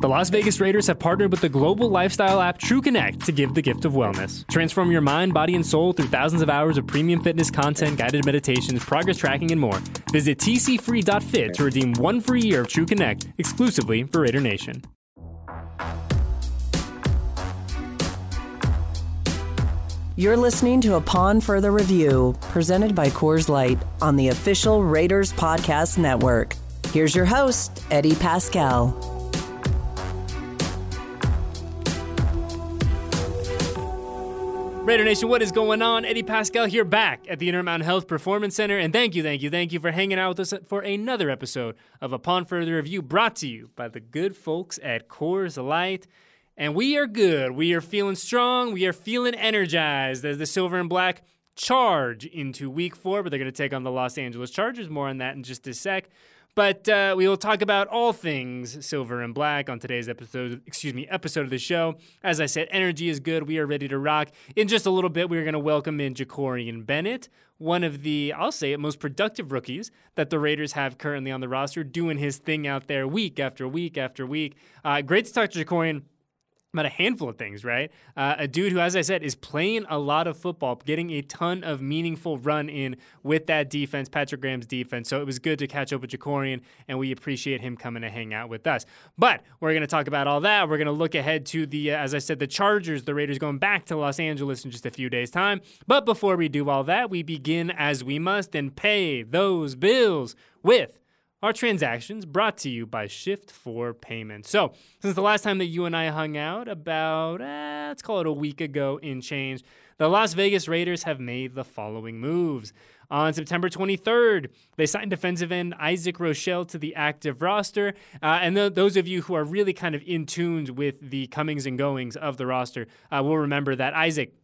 The Las Vegas Raiders have partnered with the global lifestyle app TrueConnect to give the gift of wellness. Transform your mind, body, and soul through thousands of hours of premium fitness content, guided meditations, progress tracking, and more. Visit tcfree.fit to redeem one free year of TrueConnect exclusively for Raider Nation. You're listening to a Upon Further Review, presented by Coors Light on the official Raiders Podcast Network. Here's your host, Eddie Paskal. Raider Nation, what is going on? Eddie Paskal here back at the Intermountain Health Performance Center. And thank you, thank you, thank you for hanging out with us for another episode of Upon Further Review brought to you by the good folks at Coors Light. And we are good. We are feeling strong. We are feeling energized as the silver and black charge into week four, but they're going to take on the Los Angeles Chargers. More on that in just a sec. But uh, we will talk about all things silver and black on today's episode. Excuse me, episode of the show. As I said, energy is good. We are ready to rock. In just a little bit, we are going to welcome in Jakorian Bennett, one of the I'll say it most productive rookies that the Raiders have currently on the roster, doing his thing out there week after week after week. Uh, great to talk to Jakorian about a handful of things, right? Uh, a dude who, as I said, is playing a lot of football, getting a ton of meaningful run in with that defense, Patrick Graham's defense. So it was good to catch up with Jakorian, and we appreciate him coming to hang out with us. But we're going to talk about all that. We're going to look ahead to the, uh, as I said, the Chargers, the Raiders going back to Los Angeles in just a few days' time. But before we do all that, we begin as we must and pay those bills with our transactions brought to you by Shift4 Payments. So, since the last time that you and I hung out, about, eh, let's call it a week ago in change, the Las Vegas Raiders have made the following moves. On September 23rd, they signed defensive end Isaac Rochell to the active roster. Uh, and th- those of you who are really kind of in tune with the comings and goings of the roster uh, will remember that Isaac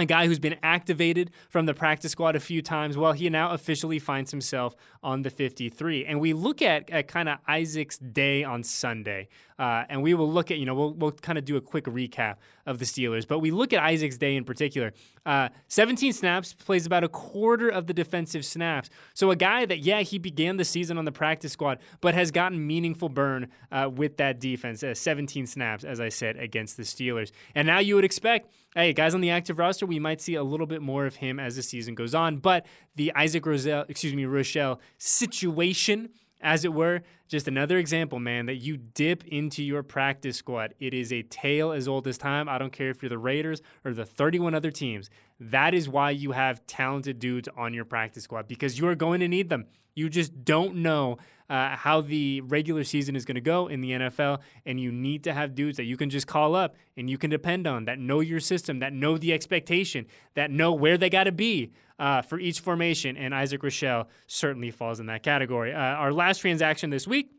a guy who's been activated from the practice squad a few times. Well, he now officially finds himself on the 53. And we look at, at kind of Isaac's day on Sunday. Uh, and we will look at, you know, we'll, we'll kind of do a quick recap of the Steelers. But we look at Isaac's day in particular. Uh, 17 snaps, plays about a quarter of the defensive snaps. So a guy that, yeah, he began the season on the practice squad, but has gotten meaningful burn uh, with that defense. Uh, 17 snaps, as I said, against the Steelers. And now you would expect, hey, guys on the active roster, we might see a little bit more of him as the season goes on. But the Isaac Roselle, excuse me, Rochell situation as it were. Just another example, man, that you dip into your practice squad. It is a tale as old as time. I don't care if you're the Raiders or the 31 other teams. That is why you have talented dudes on your practice squad because you are going to need them. You just don't know uh, how the regular season is going to go in the NFL, and you need to have dudes that you can just call up and you can depend on that know your system, that know the expectation, that know where they got to be uh, for each formation. And Isaac Rochell certainly falls in that category. Uh, our last transaction this week.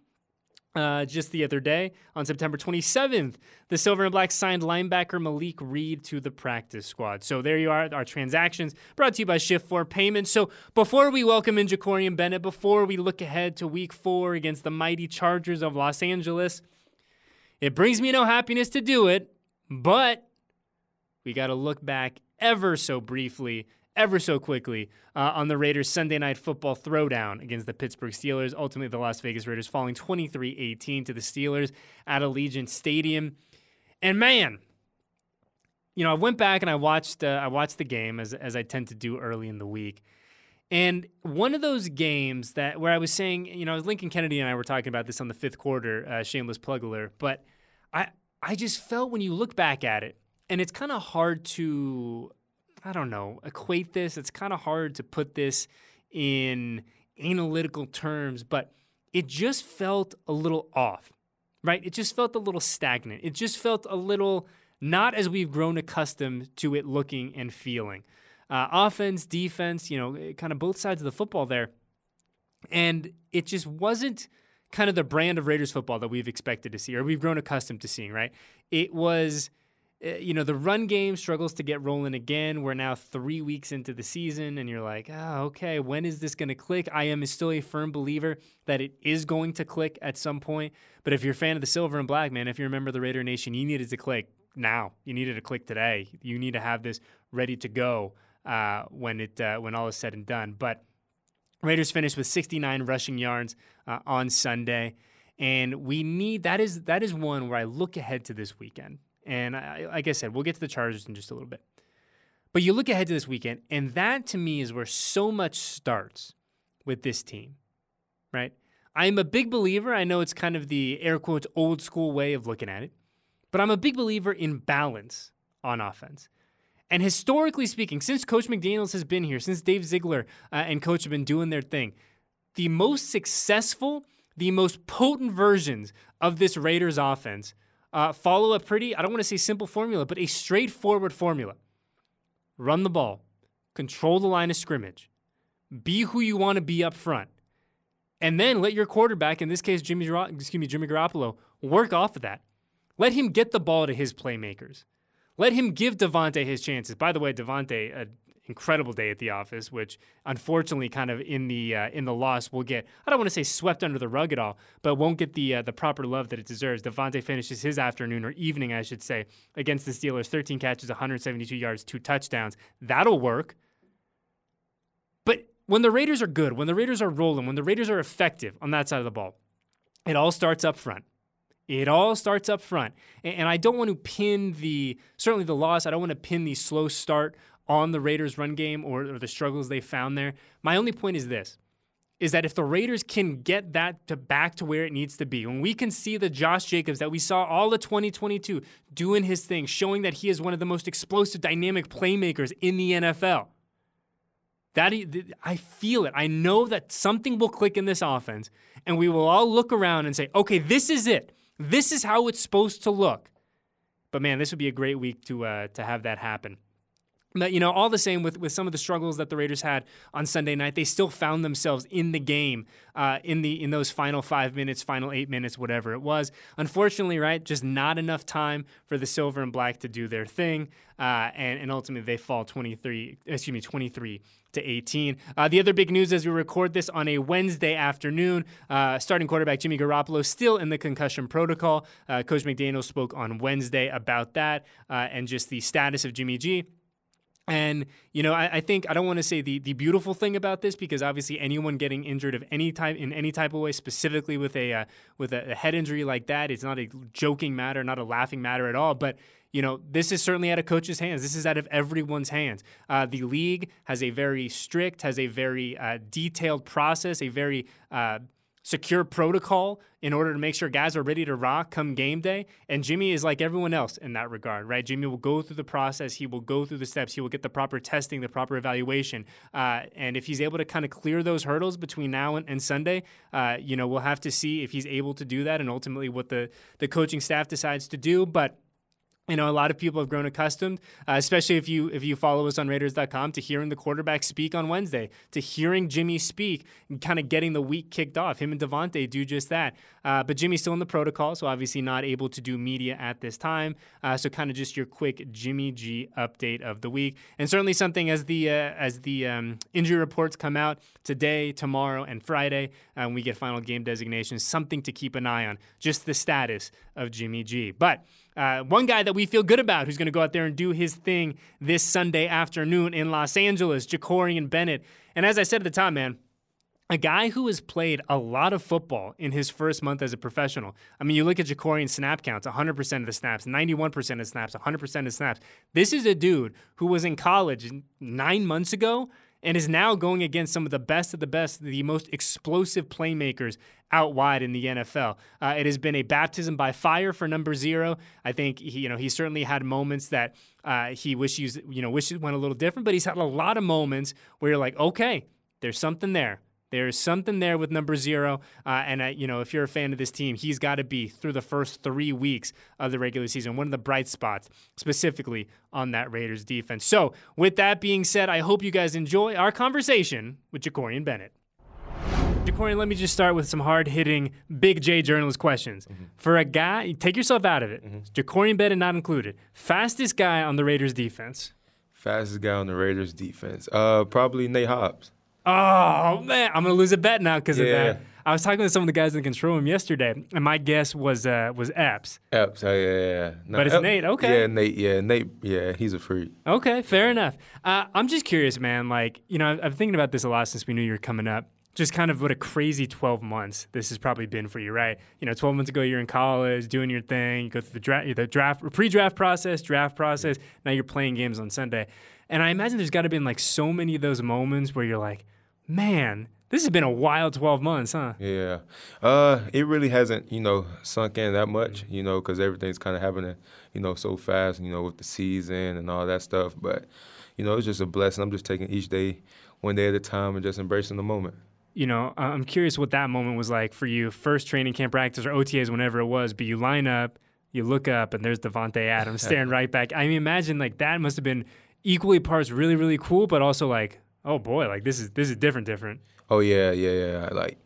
Uh, just the other day, on September 27th, the Silver and Black signed linebacker Malik Reed to the practice squad. So there you are, our transactions brought to you by Shift4 Payments. So before we welcome in Jakorian Bennett, before we look ahead to week four against the mighty Chargers of Los Angeles, it brings me no happiness to do it, but we got to look back ever so briefly ever so quickly uh, on the Raiders' Sunday night football throwdown against the Pittsburgh Steelers. Ultimately, the Las Vegas Raiders falling 23 18 to the Steelers at Allegiant Stadium. And man, you know, I went back and I watched uh, I watched the game as as I tend to do early in the week. And one of those games that where I was saying, you know, Lincoln Kennedy and I were talking about this on the fifth quarter, uh, shameless plug alert, but I I just felt when you look back at it, and it's kind of hard to I don't know, equate this. It's kind of hard to put this in analytical terms, but it just felt a little off, right? It just felt a little stagnant. It just felt a little not as we've grown accustomed to it looking and feeling. Uh, offense, defense, you know, eh, kind of both sides of the football there. And it just wasn't kind of the brand of Raiders football that we've expected to see or we've grown accustomed to seeing, right? It was you know, the run game struggles to get rolling again. We're now three weeks into the season, and you're like, oh, okay, when is this going to click? I am still a firm believer that it is going to click at some point. But if you're a fan of the silver and black, man, if you remember the Raider Nation, you needed to click now. You needed to click today. You need to have this ready to go uh, when it uh, when all is said and done. But Raiders finished with 69 rushing yards uh, on Sunday. And we need that is that is one where I look ahead to this weekend. And I, like I said, we'll get to the Chargers in just a little bit. But you look ahead to this weekend, and that to me is where so much starts with this team, right? I'm a big believer. I know it's kind of the air quotes old school way of looking at it, but I'm a big believer in balance on offense. And historically speaking, since Coach McDaniels has been here, since Dave Ziegler uh, and Coach have been doing their thing, the most successful, the most potent versions of this Raiders offense uh, follow a pretty, I don't want to say simple formula, but a straightforward formula. Run the ball, control the line of scrimmage, be who you want to be up front, and then let your quarterback, in this case Jimmy, excuse me, Jimmy Garoppolo, work off of that. Let him get the ball to his playmakers. Let him give Davante his chances. By the way, Davante, an incredible day at the office, which unfortunately, kind of in the uh, in the loss, will get I don't want to say swept under the rug at all, but won't get the uh, the proper love that it deserves. Davante finishes his afternoon or evening, I should say, against the Steelers, 13 catches, 172 yards, two touchdowns. That'll work. But when the Raiders are good, when the Raiders are rolling, when the Raiders are effective on that side of the ball, it all starts up front. It all starts up front. And I don't want to pin the, certainly the loss, I don't want to pin the slow start on the Raiders' run game or, or the struggles they found there. My only point is this is that if the Raiders can get that to back to where it needs to be, when we can see the Josh Jacobs that we saw all of 2022 doing his thing, showing that he is one of the most explosive, dynamic playmakers in the NFL, that I feel it. I know that something will click in this offense, and we will all look around and say, "Okay, this is it. This is how it's supposed to look." But man, this would be a great week to uh, to have that happen. But you know, all the same with, with some of the struggles that the Raiders had on Sunday night, they still found themselves in the game uh, in the in those final five minutes, final eight minutes, whatever it was. Unfortunately, right, just not enough time for the silver and black to do their thing, uh, and and ultimately they fall twenty three, excuse me, twenty three to 18. Uh, the other big news as we record this on a Wednesday afternoon, uh, starting quarterback Jimmy Garoppolo still in the concussion protocol. Uh, Coach McDaniel spoke on Wednesday about that uh, and just the status of Jimmy G. And you know, I, I, think I don't want to say the the beautiful thing about this because obviously anyone getting injured of any type in any type of way, specifically with a uh, with a, a, head injury like that, it's not a joking matter, not a laughing matter at all. But you know, this is certainly out of coach's hands. This is out of everyone's hands. Uh, the league has a very strict, has a very uh, detailed process, a very uh, secure protocol in order to make sure guys are ready to rock come game day. And Jimmy is like everyone else in that regard, right? Jimmy will go through the process, he will go through the steps, he will get the proper testing, the proper evaluation. Uh, and if he's able to kind of clear those hurdles between now and, and Sunday, uh, you know, we'll have to see if he's able to do that and ultimately what the, the coaching staff decides to do. But you know, a lot of people have grown accustomed, uh, especially if you if you follow us on Raiders.com, to hearing the quarterback speak on Wednesday, to hearing Jimmy speak, and kind of getting the week kicked off. Him and Davante do just that. Uh, but Jimmy's still in the protocol, so obviously not able to do media at this time. Uh, so kind of just your quick Jimmy G update of the week, and certainly something as the uh, as the um, injury reports come out today, tomorrow, and Friday, and uh, we get final game designations. Something to keep an eye on, just the status of Jimmy G. But uh, one guy that we feel good about who's going to go out there and do his thing this Sunday afternoon in Los Angeles, Jakorian Bennett. And as I said at the time, man, a guy who has played a lot of football in his first month as a professional. I mean, you look at Jakorian snap counts 100% of the snaps, 91% of snaps, 100% of snaps. This is a dude who was in college nine months ago and is now going against some of the best of the best, the most explosive playmakers out wide in the NFL. Uh, it has been a baptism by fire for number zero. I think he, you know he certainly had moments that uh, he wishes you know wishes went a little different, but he's had a lot of moments where you're like, okay, there's something there. There's something there with number zero, uh, and uh, you know if you're a fan of this team, he's got to be through the first three weeks of the regular season. One of the bright spots, specifically on that Raiders defense. So, with that being said, I hope you guys enjoy our conversation with Jakorian Bennett. Jakorian, let me just start with some hard hitting Big J journalist questions. Mm-hmm. For a guy, take yourself out of it. mm hmm Jakorian Bennett not included. Fastest guy on the Raiders defense. Fastest guy on the Raiders defense. Uh, probably Nate Hobbs. Oh man, I'm gonna lose a bet now because yeah. of that. I was talking to some of the guys in the control room yesterday, and my guess was uh, was Epps. Epps, oh, yeah, yeah. No, but it's Ep- Nate. Okay. Yeah, Nate. Yeah, Nate. Yeah, he's a freak. Okay, fair enough. Uh, I'm just curious, man. Like, you know, I've, I've thinking about this a lot since we knew you were coming up. just kind of what a crazy 12 months this has probably been for you, right? You know, 12 months ago you're in college, doing your thing, you go through the draft, the draft, pre-draft process, draft process. Now you're playing games on Sunday, and I imagine there's got to been like so many of those moments where you're like, man, this has been a wild 12 months, huh? Yeah. Uh, it really hasn't, you know, sunk in that much, you know, because everything's kind of happening, you know, so fast, you know, with the season and all that stuff. But, you know, it's just a blessing. I'm just taking each day one day at a time and just embracing the moment. You know, I'm curious what that moment was like for you. First training camp practice or OTAs, whenever it was, but you line up, you look up, and there's Davante Adams staring right back. I mean, imagine like that must have been equally parts really, really cool, but also like, oh boy, like this is this is different, different. Oh yeah, yeah, yeah. Like,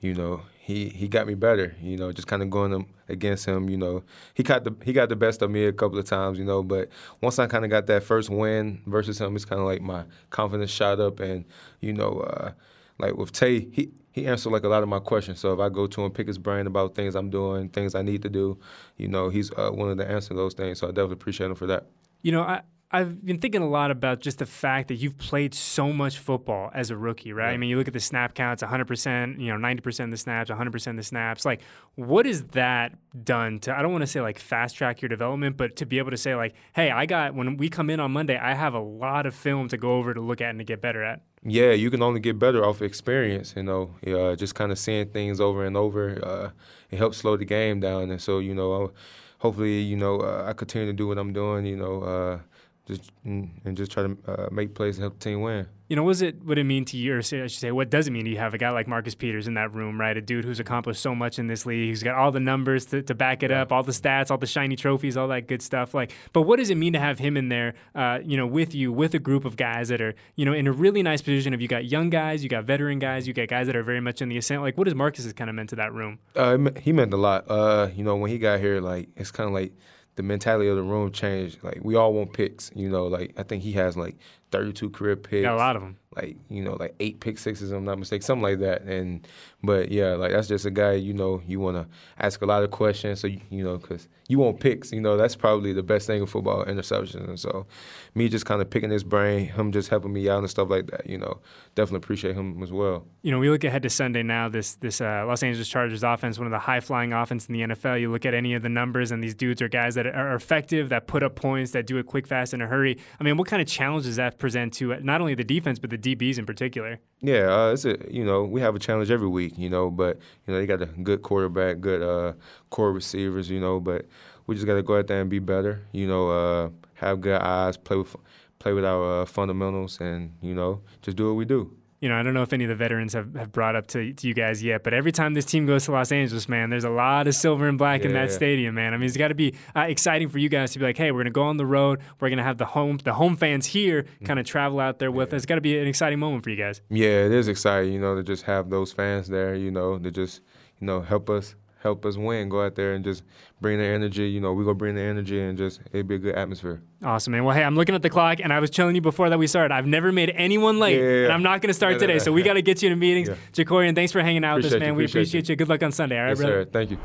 you know, he he got me better. You know, just kind of going against him. You know, he got the he got the best of me a couple of times. You know, but once I kind of got that first win versus him, it's kind of like my confidence shot up, and you know, uh, like with Tay, he. He answered like a lot of my questions. So if I go to him, pick his brain about things I'm doing, things I need to do, you know, he's uh, willing to answer those things. So I definitely appreciate him for that. You know, I, I've been thinking a lot about just the fact that you've played so much football as a rookie, right? Yeah. I mean, you look at the snap counts, 100%, you know, 90% of the snaps, 100% of the snaps. Like, what has that done to, I don't want to say like fast track your development, but to be able to say, like, hey, I got, when we come in on Monday, I have a lot of film to go over to look at and to get better at? Yeah, you can only get better off experience, you know, uh, just kind of seeing things over and over. Uh, it helps slow the game down. And so, you know, hopefully, you know, uh, I continue to do what I'm doing, you know, uh, just mm, and just try to uh, make plays and help the team win. You know, what it what it mean to you, or I should say, what does it mean to you have a guy like Marcus Peters in that room, right? A dude who's accomplished so much in this league, who's got all the numbers to, to back it up, all the stats, all the shiny trophies, all that good stuff. Like, but what does it mean to have him in there, uh, you know, with you, with a group of guys that are, you know, in a really nice position? If you got young guys, you got veteran guys, you got guys that are very much in the ascent. Like, what does Marcus kind of meant to that room? Uh, he meant a lot. Uh, you know, when he got here, like it's kind of like the mentality of the room changed. Like we all want picks, you know. Like I think he has like 32 career picks. Got a lot of them. Like you know, like eight pick sixes, if I'm not mistaken, something like that. And but yeah, like that's just a guy. You know, you want to ask a lot of questions, so you, you know, because you want picks. You know, that's probably the best thing in football, interceptions. And so, me just kind of picking his brain, him just helping me out and stuff like that. You know, definitely appreciate him as well. You know, we look ahead to Sunday now. This this uh, Los Angeles Chargers offense, one of the high flying offense in the NFL. You look at any of the numbers, and these dudes are guys that are effective, that put up points, that do it quick, fast, in a hurry. I mean, what kind of challenge does that present to not only the defense but the DBs in particular? Yeah, uh, it's a you know we have a challenge every week, you know, but you know they got a good quarterback, good uh, core receivers, you know, but we just got to go out there and be better, you know, uh, have good eyes, play with play with our uh, fundamentals, and you know just do what we do you know, I don't know if any of the veterans have, have brought up to, to you guys yet, but every time this team goes to Los Angeles, man, there's a lot of silver and black yeah, in that yeah. stadium, man. I mean, it's got to be uh, exciting for you guys to be like, hey, we're going to go on the road. We're going to have the home the home fans here mm. kind of travel out there with yeah. us. It's got to be an exciting moment for you guys. Yeah, it is exciting, you know, to just have those fans there, you know, to just, you know, help us help us win. Go out there and just bring the energy. You know, we're gonna bring the energy and just it'd be a good atmosphere. Awesome, man. Well, hey, I'm looking at the clock, and I was telling you before that we started. I've never made anyone late, yeah, and I'm not gonna start today. So we got to get you to meetings. Yeah. Jakorian, thanks for hanging out appreciate with us, man. You, we appreciate you. you. Good luck on Sunday. All right, yes, brother. Sir. Thank you.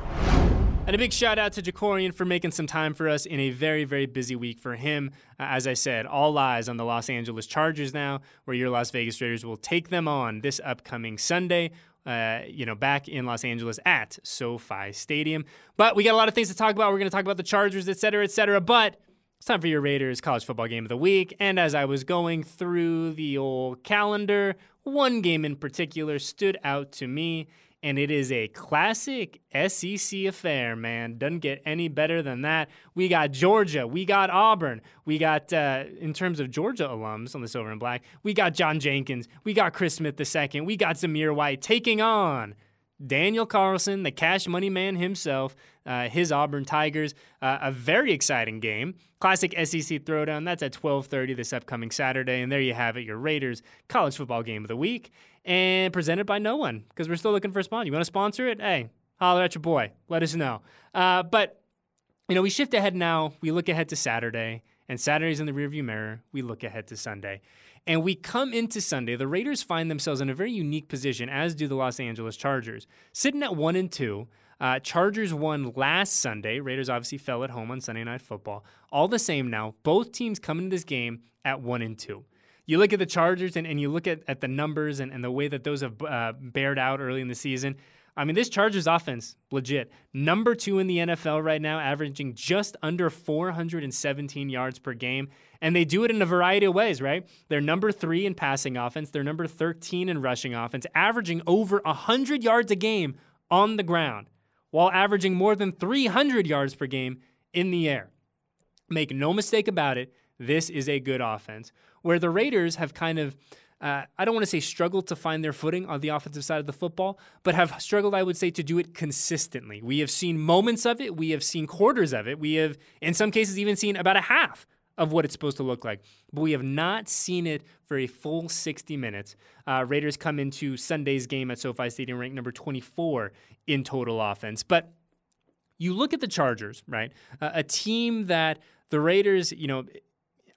And a big shout out to Jakorian for making some time for us in a very, very busy week for him. Uh, as I said, all eyes on the Los Angeles Chargers now, where your Las Vegas Raiders will take them on this upcoming Sunday uh, you know, back in Los Angeles at SoFi Stadium. But we got a lot of things to talk about. We're going to talk about the Chargers, et cetera, et cetera. But it's time for your Raiders college football game of the week. And as I was going through the old calendar, one game in particular stood out to me and it is a classic SEC affair, man. Doesn't get any better than that. We got Georgia, we got Auburn, we got, uh, in terms of Georgia alums on the Silver and Black, we got John Jenkins, we got Chris Smith II, we got Zamir White taking on Daniel Carlson, the cash money man himself, uh, his Auburn Tigers. Uh, a very exciting game. Classic SEC throwdown. That's at 12:30 this upcoming Saturday, and there you have it, your Raiders college football game of the week, and presented by no one because we're still looking for a sponsor. You want to sponsor it? Hey, holler at your boy. Let us know. Uh, but you know, we shift ahead now. We look ahead to Saturday, and Saturday's in the rearview mirror. We look ahead to Sunday. And we come into Sunday, the Raiders find themselves in a very unique position, as do the Los Angeles Chargers. Sitting at one and two, uh, Chargers won last Sunday. Raiders obviously fell at home on Sunday Night Football. All the same now, both teams come into this game at one and two. you look at the Chargers and, and you look at, at the numbers and, and the way that those have uh, bared out early in the season. I mean, this Chargers offense, legit. Number two in the NFL right now, averaging just under 417 yards per game. And they do it in a variety of ways, right? They're number three in passing offense, they're number 13 in rushing offense, averaging over 100 yards a game on the ground, while averaging more than 300 yards per game in the air. Make no mistake about it, this is a good offense. Where the Raiders have kind of uh, I don't want to say struggled to find their footing on the offensive side of the football, but have struggled, I would say, to do it consistently. We have seen moments of it, we have seen quarters of it, we have, in some cases, even seen about a half of what it's supposed to look like. But we have not seen it for a full 60 minutes. Uh, Raiders come into Sunday's game at SoFi Stadium ranked number 24 in total offense. But you look at the Chargers, right? Uh, a team that the Raiders, you know,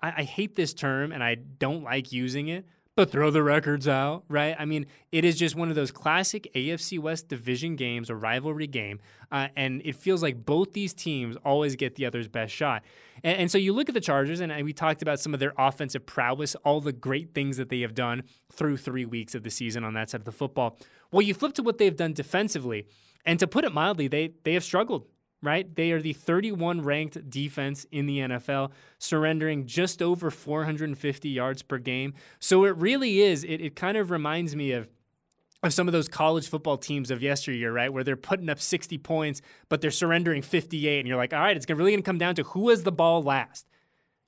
I, I hate this term and I don't like using it, but throw the records out, right? I mean, it is just one of those classic AFC West division games, a rivalry game, uh, and it feels like both these teams always get the other's best shot. And, and so you look at the Chargers, and we talked about some of their offensive prowess, all the great things that they have done through three weeks of the season on that side of the football. Well, you flip to what they've done defensively, and to put it mildly, they they have struggled right? They are the 31 ranked defense in the NFL, surrendering just over 450 yards per game. So it really is, it, it kind of reminds me of of some of those college football teams of yesteryear, right, where they're putting up 60 points, but they're surrendering 58, and you're like, all right, it's really going to come down to who has the ball last.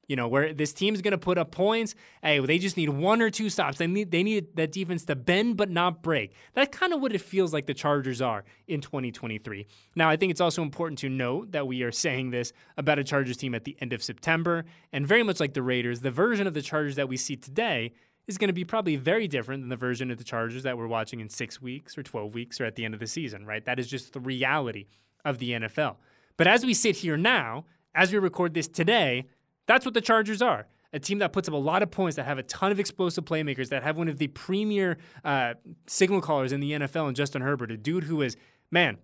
You know, where this team's going to put up points. Hey, they just need one or two stops. They need they need that defense to bend but not break. That's kind of what it feels like the Chargers are in 2023. Now, I think it's also important to note that we are saying this about a Chargers team at the end of September, and very much like the Raiders, the version of the Chargers that we see today is going to be probably very different than the version of the Chargers that we're watching in 6 weeks or 12 weeks or at the end of the season, right? That is just the reality of the NFL. But as we sit here now, as we record this today, that's what the Chargers are. A team that puts up a lot of points, that have a ton of explosive playmakers, that have one of the premier uh, signal callers in the NFL, and Justin Herbert, a dude who is, man,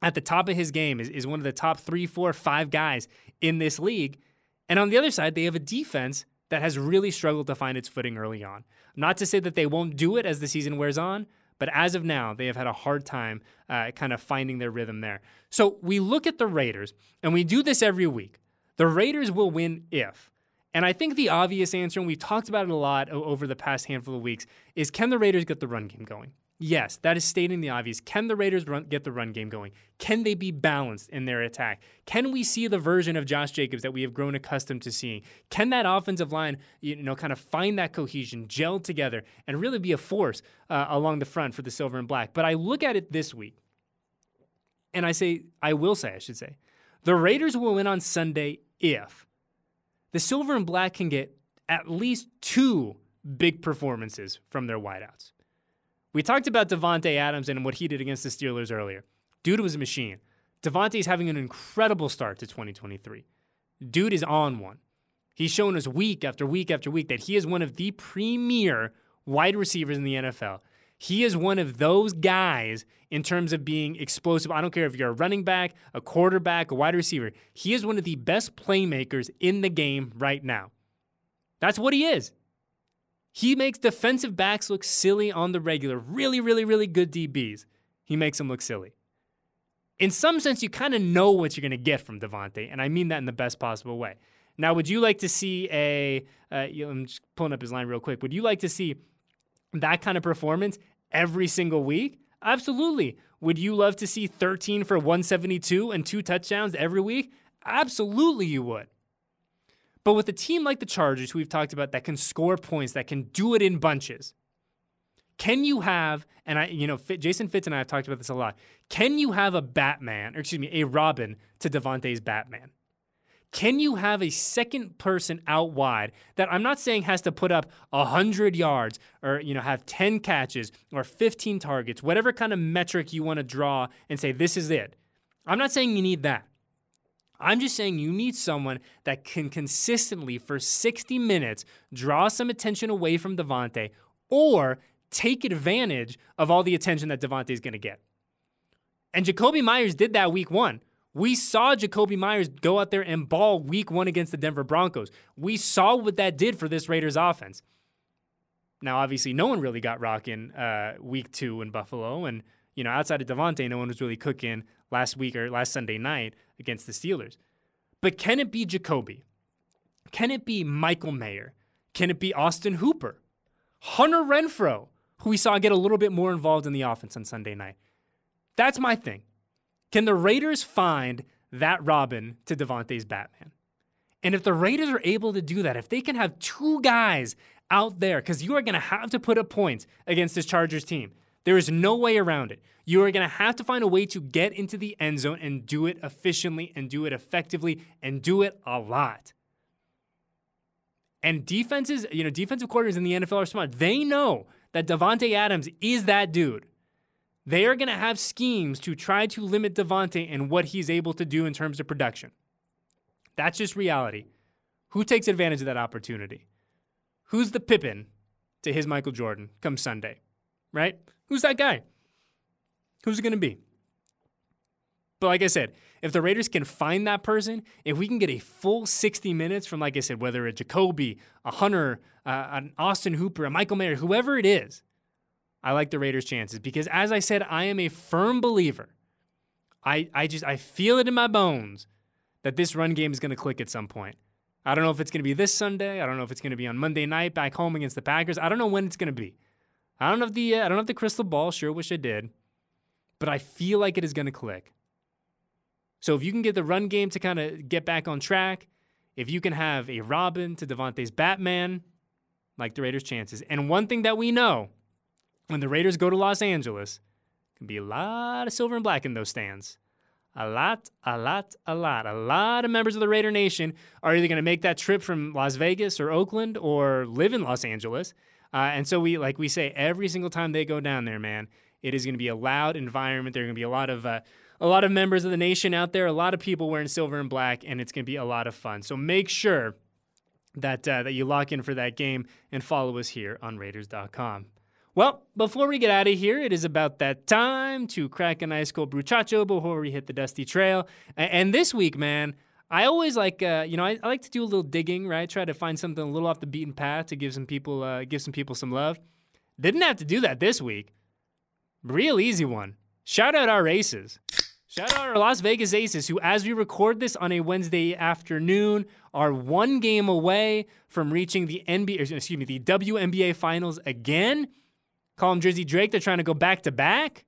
at the top of his game, is, is one of the top three, four, five guys in this league. And on the other side, they have a defense that has really struggled to find its footing early on. Not to say that they won't do it as the season wears on, but as of now, they have had a hard time uh, kind of finding their rhythm there. So we look at the Raiders, and we do this every week. The Raiders will win if. And I think the obvious answer, and we've talked about it a lot over the past handful of weeks, is can the Raiders get the run game going? Yes, that is stating the obvious. Can the Raiders run, get the run game going? Can they be balanced in their attack? Can we see the version of Josh Jacobs that we have grown accustomed to seeing? Can that offensive line, you know, kind of find that cohesion, gel together, and really be a force uh, along the front for the silver and black? But I look at it this week, and I say, I will say, I should say, the Raiders will win on Sunday if the silver and black can get at least two big performances from their wideouts. We talked about Davante Adams and what he did against the Steelers earlier. Dude was a machine. Davante is having an incredible start to 2023. Dude is on one. He's shown us week after week after week that he is one of the premier wide receivers in the NFL. He is one of those guys in terms of being explosive. I don't care if you're a running back, a quarterback, a wide receiver. He is one of the best playmakers in the game right now. That's what he is. He makes defensive backs look silly on the regular. Really, really, really good DBs. He makes them look silly. In some sense, you kind of know what you're going to get from Davante, and I mean that in the best possible way. Now, would you like to see a? Uh, I'm just pulling up his line real quick. Would you like to see that kind of performance every single week? Absolutely. Would you love to see 13 for 172 and two touchdowns every week? Absolutely, you would. But with a team like the Chargers, who we've talked about, that can score points, that can do it in bunches, can you have, and I, you know, Jason Fitz and I have talked about this a lot, can you have a Batman, or excuse me, a Robin to Davante's Batman? Can you have a second person out wide that I'm not saying has to put up 100 yards or you know have 10 catches or 15 targets, whatever kind of metric you want to draw and say this is it. I'm not saying you need that. I'm just saying you need someone that can consistently for 60 minutes draw some attention away from Davante or take advantage of all the attention that Davante is going to get. And Jakobi Meyers did that week 1. We saw Jakobi Meyers go out there and ball week one against the Denver Broncos. We saw what that did for this Raiders offense. Now, obviously, no one really got rocking uh, week two in Buffalo, and you know, outside of Davante, no one was really cooking last week or last Sunday night against the Steelers. But can it be Jakobi? Can it be Michael Mayer? Can it be Austin Hooper? Hunter Renfrow, who we saw get a little bit more involved in the offense on Sunday night. That's my thing. Can the Raiders find that Robin to Davante's Batman? And if the Raiders are able to do that, if they can have two guys out there, because you are going to have to put up points against this Chargers team. There is no way around it. You are going to have to find a way to get into the end zone and do it efficiently and do it effectively and do it a lot. And defenses, you know, defensive coordinators in the NFL are smart. They know that Davante Adams is that dude. They are going to have schemes to try to limit Davante and what he's able to do in terms of production. That's just reality. Who takes advantage of that opportunity? Who's the Pippin to his Michael Jordan come Sunday? Right? Who's that guy? Who's it going to be? But like I said, if the Raiders can find that person, if we can get a full 60 minutes from, like I said, whether a Jakobi, a Hunter, uh, an Austin Hooper, a Michael Mayer, whoever it is, I like the Raiders' chances because, as I said, I am a firm believer. I, I just I feel it in my bones that this run game is going to click at some point. I don't know if it's going to be this Sunday. I don't know if it's going to be on Monday night back home against the Packers. I don't know when it's going to be. I don't have the uh, I don't have the crystal ball. Sure, wish I did, but I feel like it is going to click. So if you can get the run game to kind of get back on track, if you can have a Robin to Davante's Batman, like the Raiders' chances. And one thing that we know when the Raiders go to Los Angeles, can be a lot of silver and black in those stands. A lot, a lot, a lot. A lot of members of the Raider Nation are either going to make that trip from Las Vegas or Oakland or live in Los Angeles. Uh, and so we, like we say, every single time they go down there, man, it is going to be a loud environment. There are going to be a lot of uh, a lot of members of the nation out there, a lot of people wearing silver and black, and it's going to be a lot of fun. So make sure that uh, that you lock in for that game and follow us here on Raiders.com. Well, before we get out of here, it is about that time to crack an ice cold bruchacho before we hit the dusty trail. And this week, man, I always like, uh, you know, I, I, like to do a little digging, right? Try to find something a little off the beaten path to give some people, uh, give some people some love. Didn't have to do that this week. Real easy one. Shout out our aces. Shout out our Las Vegas Aces, who, as we record this on a Wednesday afternoon, are one game away from reaching the NBA, excuse me, the WNBA Finals again. Call him Drizzy Drake. They're trying to go back to back.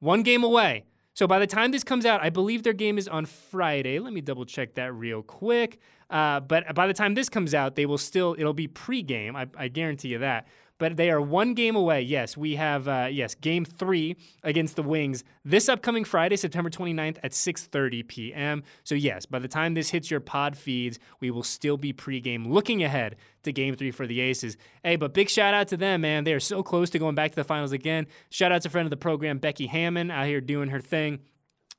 One game away. So by the time this comes out, I believe their game is on Friday. Let me double check that real quick. Uh, but by the time this comes out, they will still, it'll be pregame. I, I guarantee you that but they are one game away. Yes, we have uh, yes game three against the Wings this upcoming Friday, September 29th at 6:30 p.m. So yes, by the time this hits your pod feeds, we will still be pregame, looking ahead to Game Three for the Aces. Hey, but big shout out to them, man. They are so close to going back to the finals again. Shout out to a friend of the program, Becky Hammon out here doing her thing.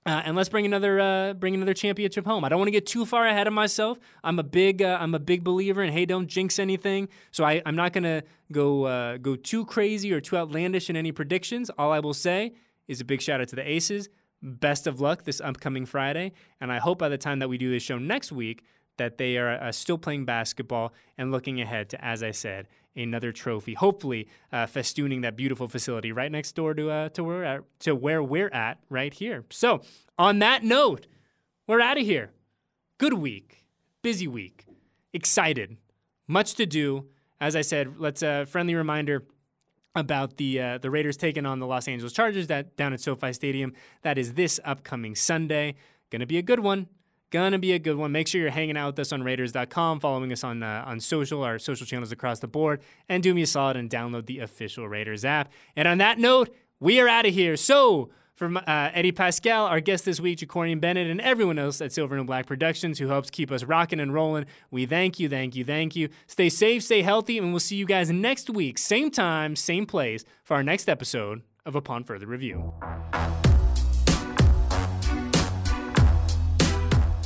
Uh, and let's bring another uh, bring another championship home. I don't want to get too far ahead of myself. I'm a big uh, I'm a big believer in hey don't jinx anything. So I, I'm not gonna go uh, go too crazy or too outlandish in any predictions. All I will say is a big shout out to the Aces. Best of luck this upcoming Friday, and I hope by the time that we do this show next week that they are uh, still playing basketball and looking ahead to, as I said, another trophy. Hopefully, uh, festooning that beautiful facility right next door to uh, to where at, to where we're at right here. So, on that note, we're out of here. Good week, busy week, excited, much to do. As I said, let's a uh, friendly reminder about the uh, the Raiders taking on the Los Angeles Chargers that down at SoFi Stadium. That is this upcoming Sunday. Going to be a good one. Gonna be a good one. Make sure you're hanging out with us on Raiders.com, following us on uh, on social, our social channels across the board, and do me a solid and download the official Raiders app. And on that note, we are out of here. So, from uh, Eddie Paskal, our guest this week, Jakorian Bennett, and everyone else at Silver and Black Productions who helps keep us rocking and rolling, we thank you, thank you, thank you. Stay safe, stay healthy, and we'll see you guys next week, same time, same place, for our next episode of Upon Further Review.